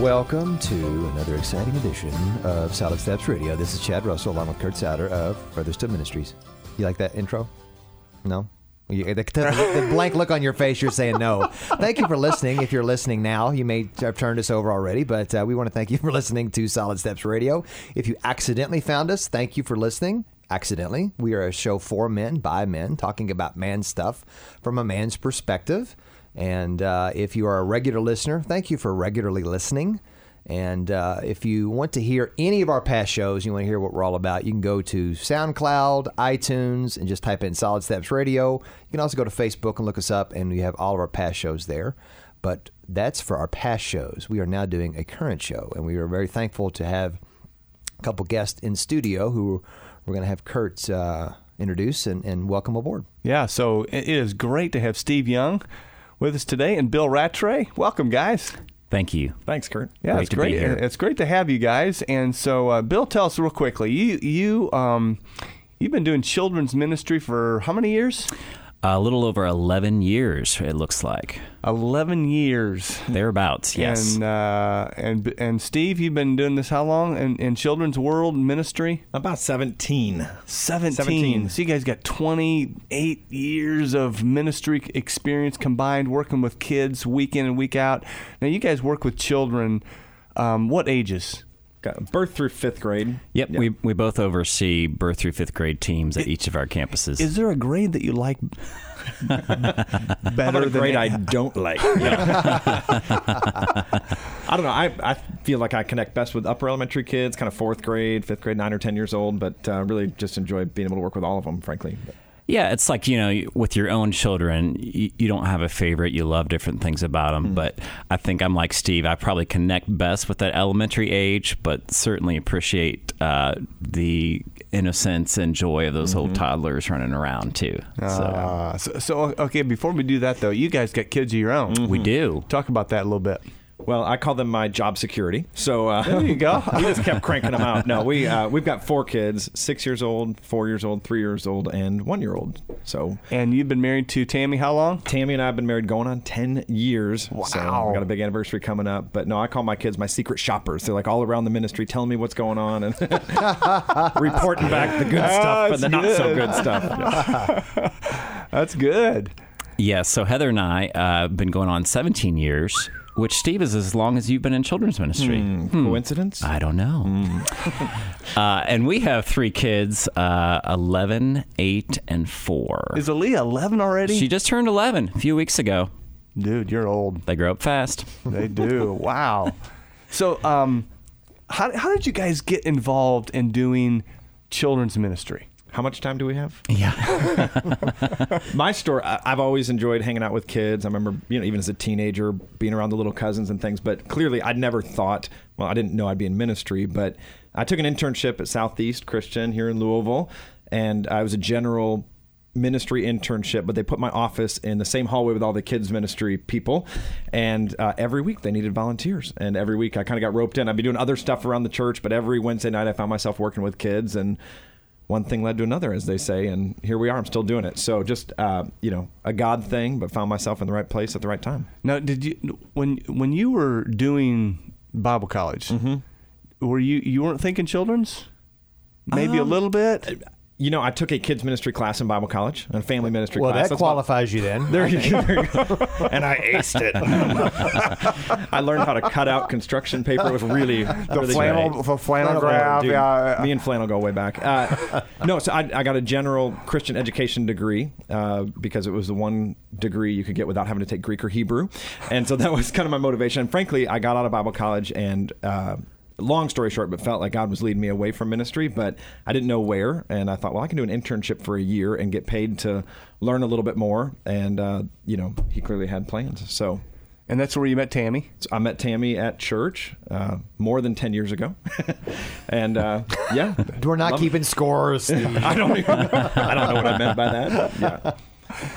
Welcome to another exciting edition of Solid Steps Radio. This is Chad Russell along with Kurt Souter of Featherstone Ministries. You like that intro? No? You, the, the blank look on your face, you're saying no. Thank you for listening. If you're listening now, you may have turned us over already, but uh, we want to thank you for listening to Solid Steps Radio. If you accidentally found us, thank you for listening. Accidentally, we are a show for men, by men, talking about man stuff from a man's perspective. And uh, if you are a regular listener, thank you for regularly listening. And uh, if you want to hear any of our past shows, you want to hear what we're all about, you can go to SoundCloud, iTunes, and just type in Solid Steps Radio. You can also go to Facebook and look us up, and we have all of our past shows there. But that's for our past shows. We are now doing a current show, and we are very thankful to have a couple guests in studio who we're going to have Kurt uh, introduce and, and welcome aboard. Yeah, so it is great to have Steve Young with us today and Bill Rattray. Welcome, guys. Thank you. Thanks, Kurt. Yeah, Great it's to be great. here. It's great to have you guys. And so, uh, Bill, tell us real quickly. You you um you've been doing children's ministry for how many years? A little over 11 years, it looks like. Eleven years. Thereabouts, yes. And uh, and and Steve, you've been doing this how long in, in children's world ministry? About 17. 17. 17. So you guys got 28 years of ministry experience combined working with kids week in and week out. Now you guys work with children um, what ages? Got birth through fifth grade. yep, Yeah. we, we both oversee birth through fifth grade teams at each of our campuses. Is there a grade that you like How better about a than grade I don't like? I don't know. I, I feel like I connect best with upper elementary kids, kind of fourth grade, fifth grade, nine or 10 years old, but uh, really just enjoy being able to work with all of them, frankly. But Yeah, it's like, you know, with your own children, you, you don't have a favorite. You love different things about them. But I think I'm like Steve. I probably connect best with that elementary age, but certainly appreciate uh, the innocence and joy of those little toddlers running around too. So Uh, so, so okay, before we do that though, you guys got kids of your own. we do. Talk about that a little bit. Well, I call them my job security. So uh, There you go. we just kept cranking them out. No, we uh, we've got four kids: six years old, four years old, three years old, and one year old. So And you've been married to Tammy how long? Tammy and I have been married going on 10 years. So Wow. we got a big anniversary coming up. But no, I call my kids my secret shoppers. They're like all around the ministry telling me what's going on and reporting back the good stuff and the not so good. good stuff. That's good. Yeah, so Heather and I uh, have been going on 17 years, which Steve is as long as you've been in children's ministry. Coincidence? I don't know. uh, and we have three kids uh, 11, 8, and 4. Is Aaliyah 11 already? She just turned 11 a few weeks ago. Dude, you're old. They grow up fast. They do. wow. So, um, how, how did you guys get involved in doing children's ministry? How much time do we have? Yeah. My story, I- I've always enjoyed hanging out with kids. I remember, you know, even as a teenager, being around the little cousins and things. But clearly, I'd never thought. Well, I didn't know I'd be in ministry, but I took an internship at Southeast Christian here in Louisville, and I was a general ministry internship. But they put my office in the same hallway with all the kids ministry people, and uh, every week they needed volunteers. And every week I kind of got roped in. I'd be doing other stuff around the church, but every Wednesday night I found myself working with kids and one thing led to another, as they say, and here we are. I'm still doing it. So just uh, you know, a God thing, but found myself in the right place at the right time. Now, did you when when you were doing Bible college? Were you you weren't thinking children's? Maybe a Um, little bit. You know, I took a kids ministry class in Bible college and family ministry Well, class. that That's about- qualifies you then. There you go. There you go. and I aced it. I learned how to cut out construction paper. It was really The really flannel, great. the flannel graph. dude, yeah. me and flannel go way back. Uh, no, so I, I got a general Christian education degree uh, because it was the one degree you could get without having to take Greek or Hebrew, and so that was kind of my motivation. And frankly, I got out of Bible college and. Uh, Long story short, but felt like God was leading me away from ministry, but I didn't know where. And I thought, well, I can do an internship for a year and get paid to learn a little bit more. And, uh, you know, he clearly had plans. So and that's where you met Tammy. so I met Tammy at church uh, more than 10 years ago. and uh, yeah. We're not Love- keeping scores. I don't even, I don't know what I meant by that. Yeah.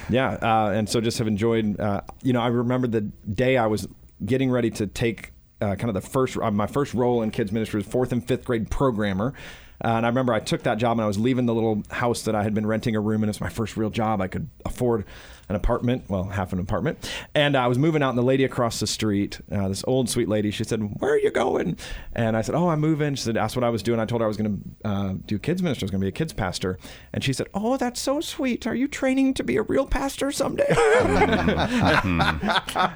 Yeah. Uh, and so just have enjoyed, uh, you know, I remember the day I was getting ready to take uh, kind of the first, uh, my first role in kids ministry was fourth and fifth grade programmer. Uh, and I remember I took that job and I was leaving the little house that I had been renting a room in. It's my first real job. I could afford an apartment, well, half an apartment. And I was moving out, and the lady across the street, uh, this old sweet lady, she said, "Where are you going?" And I said, "Oh, I'm moving." She said, "Asked what I was doing." I told her I was going to uh, do kids ministry. I was going to be a kids pastor. And she said, "Oh, that's so sweet. Are you training to be a real pastor someday?"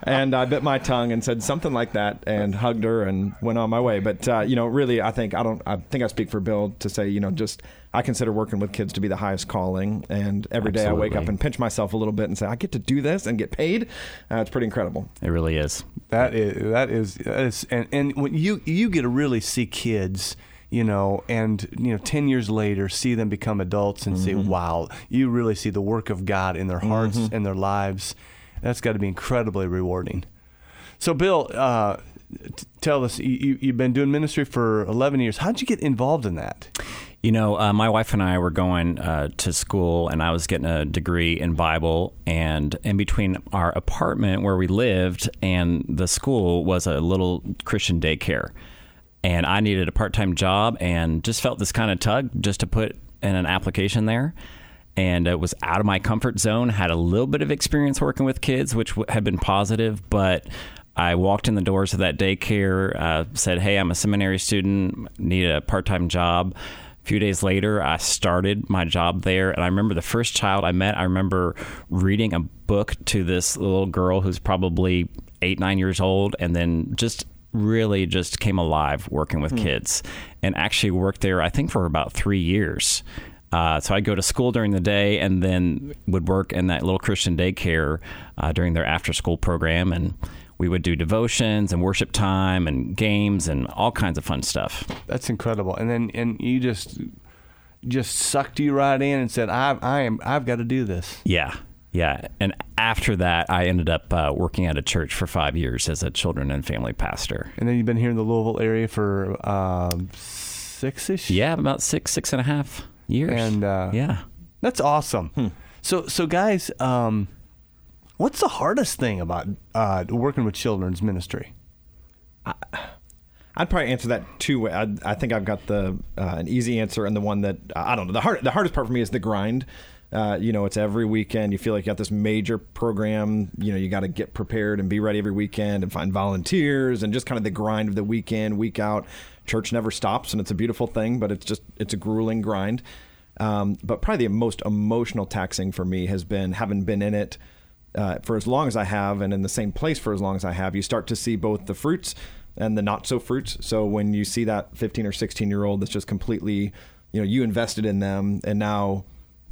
and I bit my tongue and said something like that, and hugged her and went on my way. But uh, you know, really, I think I don't. I think I speak for Bill to say, you know, just I consider working with kids to be the highest calling. And every day I wake up and pinch myself a little bit and say, I get to do this and get paid. Uh, it's pretty incredible. It really is. That is that is, that is and and when you you get to really see kids you know, and you know, ten years later, see them become adults and say, "Wow, you really see the work of God in their hearts and their lives." That's got to be incredibly rewarding. So, Bill, uh, t- tell us, you, you- you've been doing ministry for eleven years. How'd you get involved in that? You know, uh, my wife and I were going uh, to school, and I was getting a degree in Bible. And in between our apartment where we lived and the school was a little Christian daycare. And I needed a part time job and just felt this kind of tug just to put in an application there. And it was out of my comfort zone, had a little bit of experience working with kids, which w- had been positive, but I walked in the doors of that daycare, uh, said, Hey, I'm a seminary student, need a part time job. A few days later, I started my job there. And I remember the first child I met, I remember reading a book to this little girl who's probably eight, nine years old, and then just really just came alive working with kids and actually worked there, I think, for about three years. Uh, so I'd go to school during the day and then would work in that little Christian daycare uh, during their after school program. And we would do devotions and worship time and games and all kinds of fun stuff. That's incredible. And then and you just just sucked you right in and said, "I I am I've got to do this." Yeah. Yeah. And after that, I ended up uh, working at a church for five years as a children and family pastor. And then you've been here in the Louisville area for um, six ish. Yeah, about six, six and a half years. And uh, yeah. That's awesome. So, so guys, um, what's the hardest thing about uh, working with children's ministry? I'd probably answer that two ways. I, I think I've got the uh, an easy answer and the one that I don't know. The hard the hardest part for me is the grind. Uh, you know, it's every weekend. You feel like you got this major program. You know, you got to get prepared and be ready every weekend and find volunteers and just kind of the grind of the weekend, week out. Church never stops, and it's a beautiful thing, but it's just it's a grueling grind. Um, but probably the most emotional taxing for me has been having been in it uh, for as long as I have and in the same place for as long as I have. You start to see both the fruits and the not so fruits. So when you see that 15 or 16 year old that's just completely, you know, you invested in them and now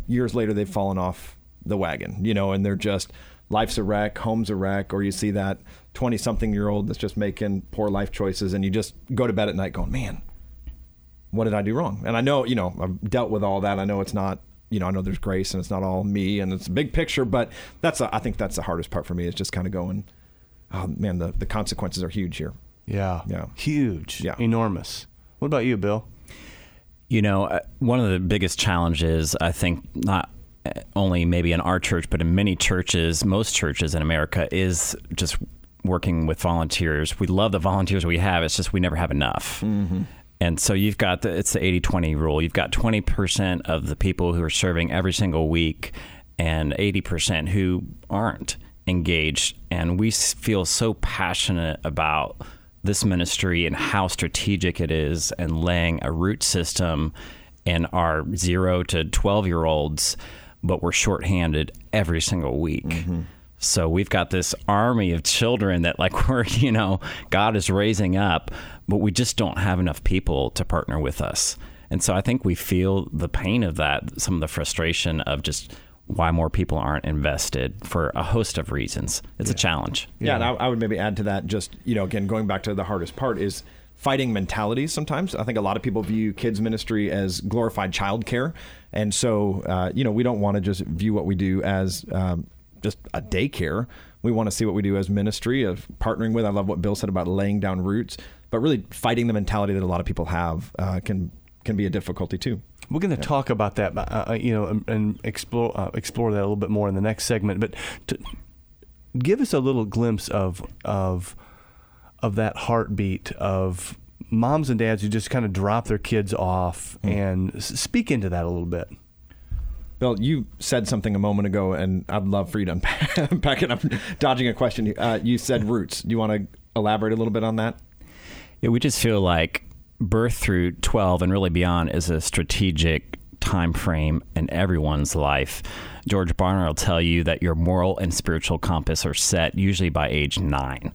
years later they've fallen off the wagon, you know, and they're just life's a wreck, home's a wreck, or you see that 20 something year old that's just making poor life choices and you just go to bed at night going, man, what did I do wrong? And I know, you know, I've dealt with all that. I know it's not, you know, I know there's grace and it's not all me and it's a big picture, but that's, a, I think that's the hardest part for me is just kind of going, oh man, the, the consequences are huge here. Yeah, Yeah. huge, Yeah. enormous. What about you, Bill? You know, uh, one of the biggest challenges, I think, not uh, only maybe in our church, but in many churches, most churches in America, is just working with volunteers. We love the volunteers we have. It's just we never have enough. And so you've got the it's the 80-20 rule. You've got 20% of the people who are serving every single week and 80% who aren't engaged. And we feel so passionate about this ministry and how strategic it is and laying a root system in our 0 to 12 year olds, but we're shorthanded every single week. Mm-hmm. So we've got this army of children that, like, we're, you know, God is raising up, but we just don't have enough people to partner with us. And so I think we feel the pain of that, some of the frustration of just why more people aren't invested for a host of reasons. It's a challenge. Yeah, and I, I would maybe add to that just, you know, again, going back to the hardest part is fighting mentalities sometimes. I think a lot of people view kids ministry as glorified childcare. And so, uh, you know, we don't want to just view what we do as um, just a daycare. We want to see what we do as ministry of partnering with. I love what Bill said about laying down roots, but really fighting the mentality that a lot of people have uh, can can be a difficulty too. We're going to talk about that, uh, uh, you know, and, and explore uh, explore that a little bit more in the next segment. But to, give us a little glimpse of of of that heartbeat of moms and dads who just kind of drop their kids off and speak into that a little bit. Bill, you said something a moment ago, and I'd love for you to unpack, it. I'm dodging a question. Uh, you said roots. Do you want to elaborate a little bit on that? Yeah, we just feel like birth through 12 and really beyond is a strategic time frame in everyone's life. George Barna will tell you that your moral and spiritual compass are set usually by age nine.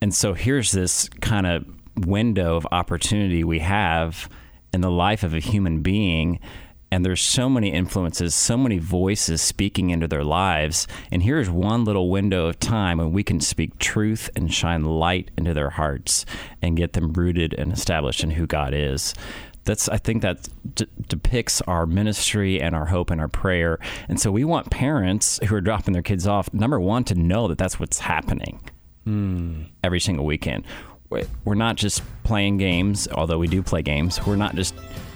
And so here's this kind of window of opportunity we have in the life of a human being. And there's so many influences, so many voices speaking into their lives. And here's one little window of time when we can speak truth and shine light into their hearts and get them rooted and established in who God is. That's I think that d- depicts our ministry and our hope and our prayer. And so we want parents who are dropping their kids off, number one, to know that that's what's happening hmm. every single weekend. We're not just playing games, although we do play games. We're not just,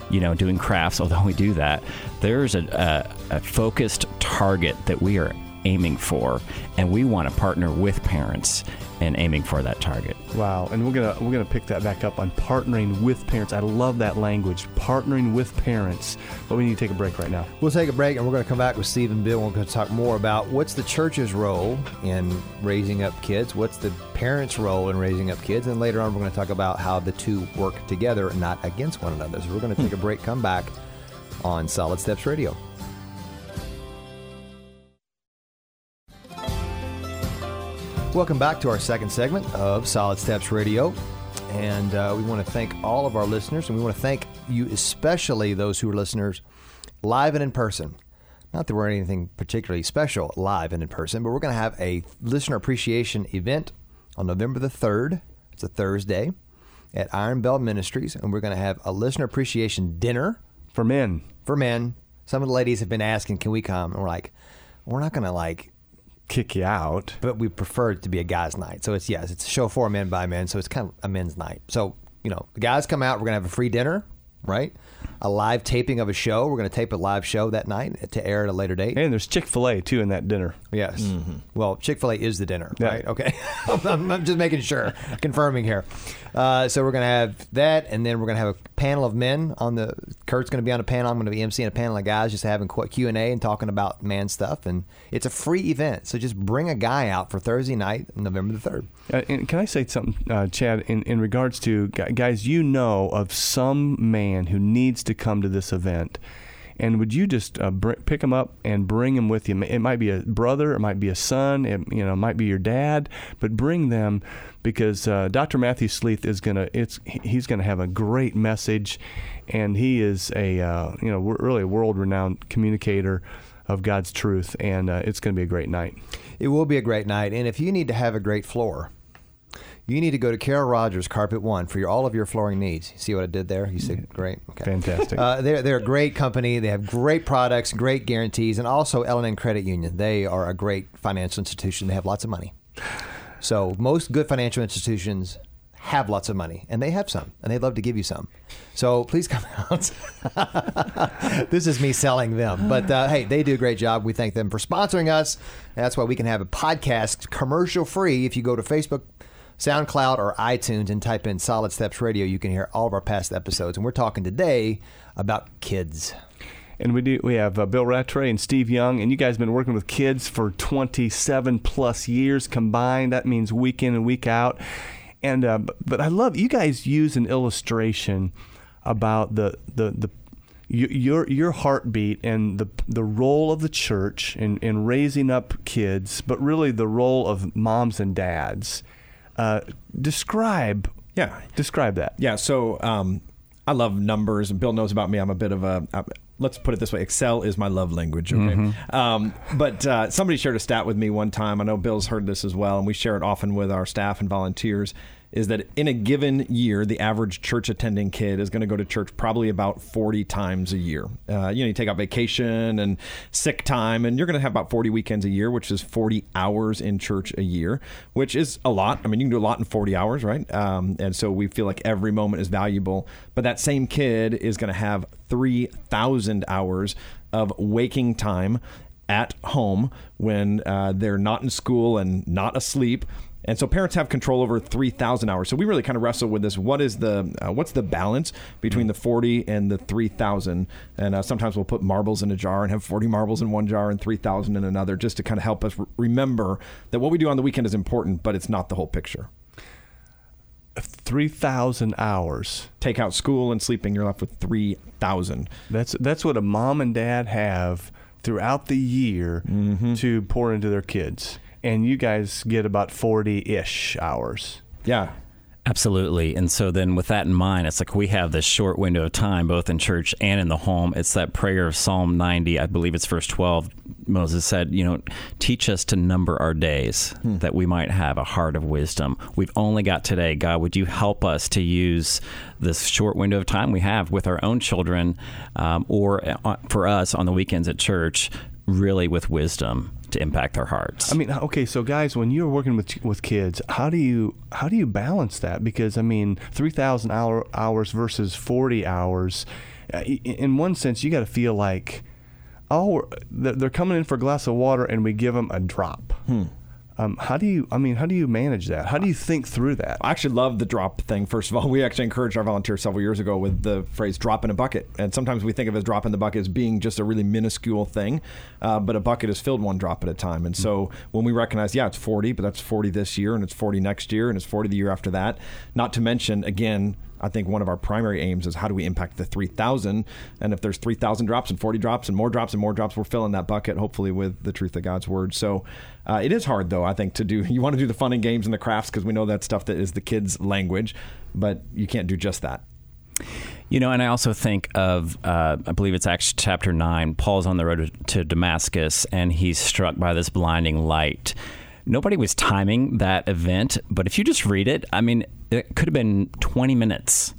you know, doing crafts, although we do that. There's a, a, a focused target that we are aiming for, and we want to partner with parents in aiming for that target. Wow, and we're gonna we're gonna pick that back up on partnering with parents. I love that language, partnering with parents. But we need to take a break right now. We'll take a break and we're going to come back with Steve and Bill. We're going to talk more about what's the church's role in raising up kids, what's the parents' role in raising up kids, and later on we're going to talk about how the two work together, not against one another. So we're going to take a hmm. break, come back on Solid Steps Radio. Welcome back to our second segment of Solid Steps Radio. And uh, we want to thank all of our listeners, and we want to thank you, especially those who are listeners live and in person. Not that we're anything particularly special live and in person, but we're going to have a listener appreciation event on November the 3rd. It's a Thursday at Iron Bell Ministries, and we're going to have a listener appreciation dinner For men, for men. Some of the ladies have been asking, can we come? And we're like, we're not going to like kick you out. but we prefer it to be a guys' night. So it's yes, it's a show for men by men. So it's kind of a men's night. So you know, the guys come out. We're gonna have a free dinner, right? A live taping of a show. We're gonna tape a live show that night to air at a later date. And there's Chick Fil A too in that dinner. Yes. Well, Chick Fil A is the dinner, Yeah. right? Okay. I'm, I'm just making sure, confirming here. Uh, so we're gonna have that, and then we're gonna have a panel of men on the. Kurt's gonna be on a panel. I'm gonna be emceeing a panel of guys, just having Q and A and talking about man stuff. And it's a free event, so just bring a guy out for Thursday night, November the third. Uh, and can I say something, uh, Chad, in, in regards to guys, you know of some man who needs to come to this event. And would you just uh, br- pick them up and bring them with you? It might be a brother, it might be a son, it you know, might be your dad, but bring them because uh, Dr. Matthew Sleeth is gonna it's he's gonna have a great message, and he is a uh, you know really a world renowned communicator of God's truth, and uh, it's gonna be a great night. It will be a great night, and if you need to have a great floor, you need to go to Carol Rogers Carpet One for your all of your flooring needs. See what I did there? You said great. Okay. Fantastic. Uh, they're they're a great company. They have great products, great guarantees, and also L&N Credit Union. They are a great financial institution. They have lots of money. So most good financial institutions have lots of money, and they have some, and they'd love to give you some. So please come out. this is me selling them, but uh, hey, they do a great job. We thank them for sponsoring us. That's why we can have a podcast commercial free. If you go to Facebook, SoundCloud, or iTunes and type in Solid Steps Radio, you can hear all of our past episodes. And we're talking today about kids. And we do. We have uh, Bill Rattray and Steve Young, and you guys have been working with kids for 27 plus years combined. That means week in and week out. And uh, but I love you guys use an illustration about the the the your your heartbeat and the the role of the church in, in raising up kids, but really the role of moms and dads. Uh, describe Yeah. describe that. Yeah, so um, I love numbers, and Bill knows about me. I'm a bit of a. Uh, let's put it this way: Excel is my love language. Okay, um, but uh, somebody shared a stat with me one time. I know Bill's heard this as well, and we share it often with our staff and volunteers. Is that in a given year, the average church attending kid is going to go to church probably about 40 times a year. Uh, you know, you take out vacation and sick time, and you're going to have about 40 weekends a year, which is 40 hours in church a year, which is a lot. I mean, you can do a lot in 40 hours, right? Um, and so we feel like every moment is valuable. But that same kid is going to have 3,000 hours of waking time at home when uh, they're not in school and not asleep And so parents have control over 3,000 hours. So we really kind of wrestle with this. What is the uh, what's the balance between the 40 and the 3,000? And uh, sometimes we'll put marbles in a jar and have 40 marbles in one jar and 3,000 in another, just to kind of help us r- remember that what we do on the weekend is important, but it's not the whole picture. Three thousand hours. Take out school and sleeping, you're left with 3,000. That's that's what a mom and dad have throughout the year to pour into their kids, and you guys get about forty-ish hours. Yeah. Absolutely. And so then with that in mind, it's like we have this short window of time, both in church and in the home. It's that prayer of Psalm 90, I believe it's verse 12. Moses said, you know, teach us to number our days that we might have a heart of wisdom. We've only got today. God, would you help us to use this short window of time we have with our own children um, or uh, for us on the weekends at church, really with wisdom to impact their hearts? I mean, okay, so guys, when you're working with with kids, how do you how do you balance that? Because I mean, three thousand hour, hours versus forty hours. uh, In one sense, you got to feel like, oh, they're they're coming in for a glass of water, and we give them a drop. Um, how do you? I mean, how do you manage that? How do you think through that? I actually love the drop thing. First of all, we actually encouraged our volunteers several years ago with the phrase "drop in a bucket," and sometimes we think of as drop in the bucket as being just a really minuscule thing, uh, but a bucket is filled one drop at a time. And so when we recognize, yeah, it's 40, but that's 40 this year, and it's 40 next year, and it's 40 the year after that. Not to mention, again. I think one of our primary aims is how do we impact the 3,000? And if there's 3,000 drops and 40 drops and more drops and more drops, we're filling that bucket, hopefully, with the truth of God's word. So uh, it is hard, though, I think, to do. You want to do the fun and games and the crafts because we know that stuff that is the kids' language, but you can't do just that. You know, and I also think of, uh, I believe it's Acts chapter 9. Paul's on the road to Damascus and he's struck by this blinding light. Nobody was timing that event, but if you just read it, I mean, it could have been 20 minutes.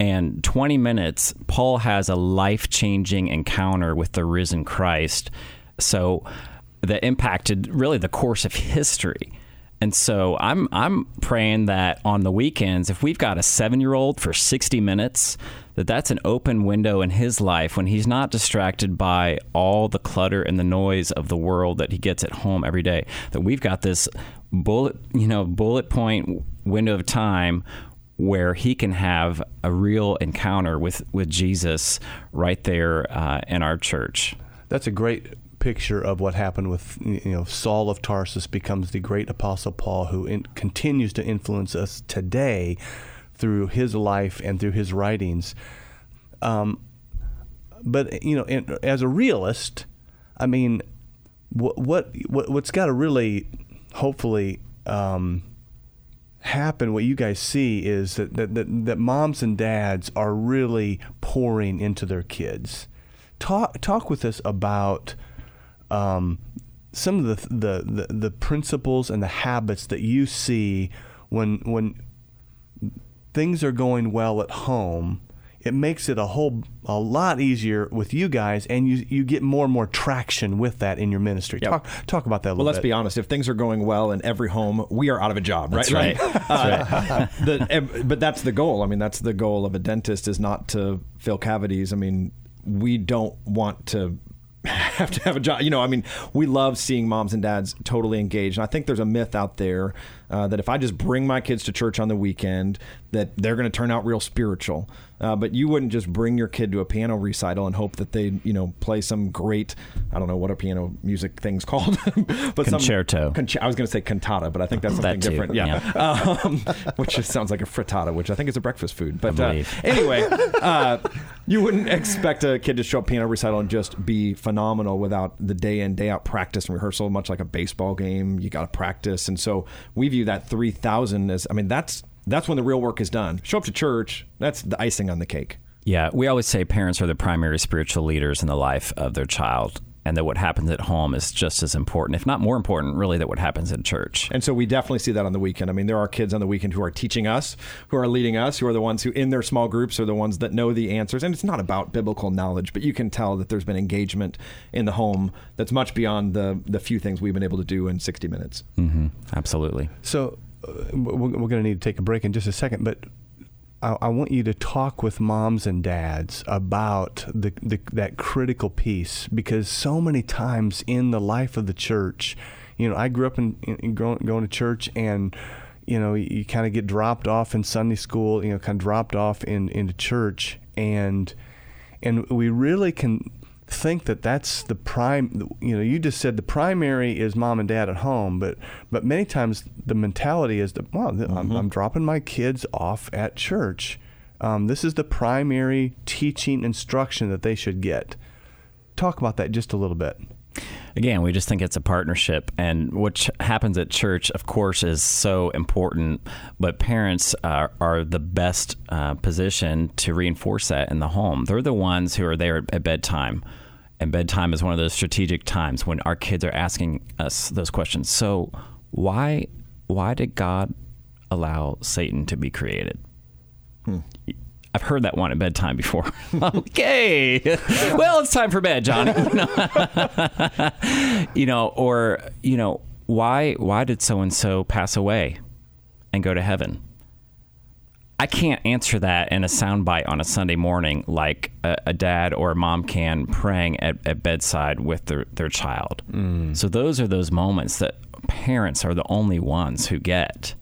And 20 minutes, Paul has a life changing encounter with the risen Christ. So that impacted really the course of history. And so I'm I'm praying that on the weekends, if we've got a seven year old for 60 minutes, that that's an open window in his life when he's not distracted by all the clutter and the noise of the world that he gets at home every day. That we've got this bullet you know bullet point window of time where he can have a real encounter with with Jesus right there uh, in our church. That's a great picture of what happened with you know Saul of Tarsus becomes the great apostle Paul who in, continues to influence us today through his life and through his writings. Um, but you know, in, as a realist, I mean, what what, what what's got to really, hopefully. Um, happen what you guys see is that, that, that, that moms and dads are really pouring into their kids talk talk with us about um, some of the, the the the principles and the habits that you see when when things are going well at home. It makes it a whole a lot easier with you guys, and you you get more and more traction with that in your ministry. Yep. Talk talk about that a little bit. Well, let's bit. be honest. If things are going well in every home, we are out of a job, right? That's right. Uh, the, but that's the goal. I mean, that's the goal of a dentist is not to fill cavities. I mean, we don't want to have to have a job. You know, I mean, we love seeing moms and dads totally engaged. And I think there's a myth out there uh, that if I just bring my kids to church on the weekend, that they're going to turn out real spiritual. Uh, but you wouldn't just bring your kid to a piano recital and hope that they, you know, play some great, I don't know what a piano music thing's called, but Concerto. Some, conch- I was going to say cantata, but I think that's something That different. Yeah, um, which just sounds like a frittata, which I think is a breakfast food. But uh, anyway, uh, you wouldn't expect a kid to show up piano recital and just be phenomenal without the day in day out practice and rehearsal. Much like a baseball game, you got to practice, and so we view that three thousand as. I mean, that's that's when the real work is done. Show up to church. That's the icing on the cake. Yeah, we always say parents are the primary spiritual leaders in the life of their child, and that what happens at home is just as important, if not more important, really, than what happens in church. And so we definitely see that on the weekend. I mean, there are kids on the weekend who are teaching us, who are leading us, who are the ones who, in their small groups, are the ones that know the answers. And it's not about biblical knowledge, but you can tell that there's been engagement in the home that's much beyond the the few things we've been able to do in 60 minutes. hmm Absolutely. So uh, we're, we're going to need to take a break in just a second, but I, I want you to talk with moms and dads about the, the that critical piece because so many times in the life of the church, you know, I grew up in, in going, going to church and you know, you, you kind of get dropped off in Sunday school, you know, kind of dropped off in into church, and and we really can think that that's the prime. You know, you just said the primary is mom and dad at home, but but many times the mentality is that well, mm-hmm. I'm, I'm, dropping my kids off at church. Um, this is the primary teaching instruction that they should get. Talk about that just a little bit. Again, we just think it's a partnership, and what happens at church, of course, is so important. But parents are, are the best uh, position to reinforce that in the home. They're the ones who are there at bedtime, and bedtime is one of those strategic times when our kids are asking us those questions. So, why why did God allow Satan to be created? Hmm. I've heard that one at bedtime before. okay, well, it's time for bed, Johnny. you know, or you know, why why did so and so pass away and go to heaven? I can't answer that in a soundbite on a Sunday morning like a, a, dad or a mom can praying at, at bedside with their, their child. Mm. So those are those moments that parents are the only ones who get.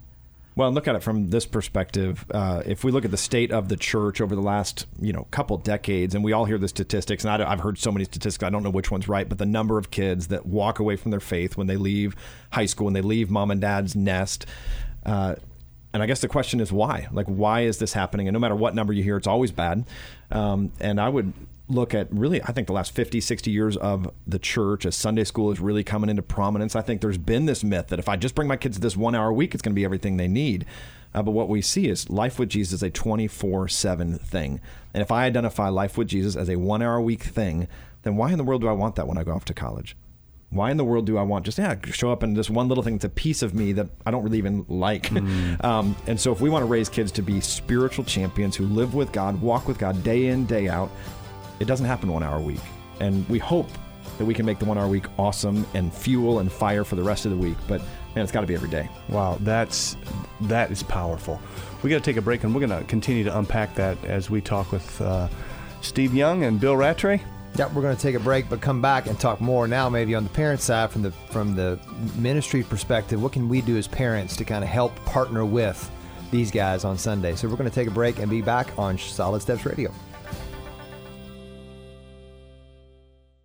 Well, look at it from this perspective. Uh, if we look at the state of the church over the last, you know, couple decades, and we all hear the statistics, and I, have heard so many statistics, I don't know which one's right, but the number of kids that walk away from their faith when they leave high school, when they leave mom and dad's nest. Uh, and I guess the question is why? Like, why is this happening? And no matter what number you hear, it's always bad. Um, and I would look at really, I think the last 50, 60 years of the church as Sunday school is really coming into prominence. I think there's been this myth that if I just bring my kids this one hour a week, it's going to be everything they need. Uh, but what we see is life with Jesus is a 24 7 thing. And if I identify life with Jesus as a one hour a week thing, then why in the world do I want that when I go off to college? Why in the world do I want just yeah show up and this one little thing that's a piece of me that I don't really even like? Mm. Um, and so if we want to raise kids to be spiritual champions who live with God, walk with God day in day out, it doesn't happen one hour a week. And we hope that we can make the one hour week awesome and fuel and fire for the rest of the week. But man, it's got to be every day. Wow, that's that is powerful. We got to take a break, and we're going to continue to unpack that as we talk with uh, Steve Young and Bill Rattray. Yep, we're going to take a break, but come back and talk more now, maybe on the parent side, from the from the ministry perspective. What can we do as parents to kind of help partner with these guys on Sunday? So we're going to take a break and be back on Solid Steps Radio.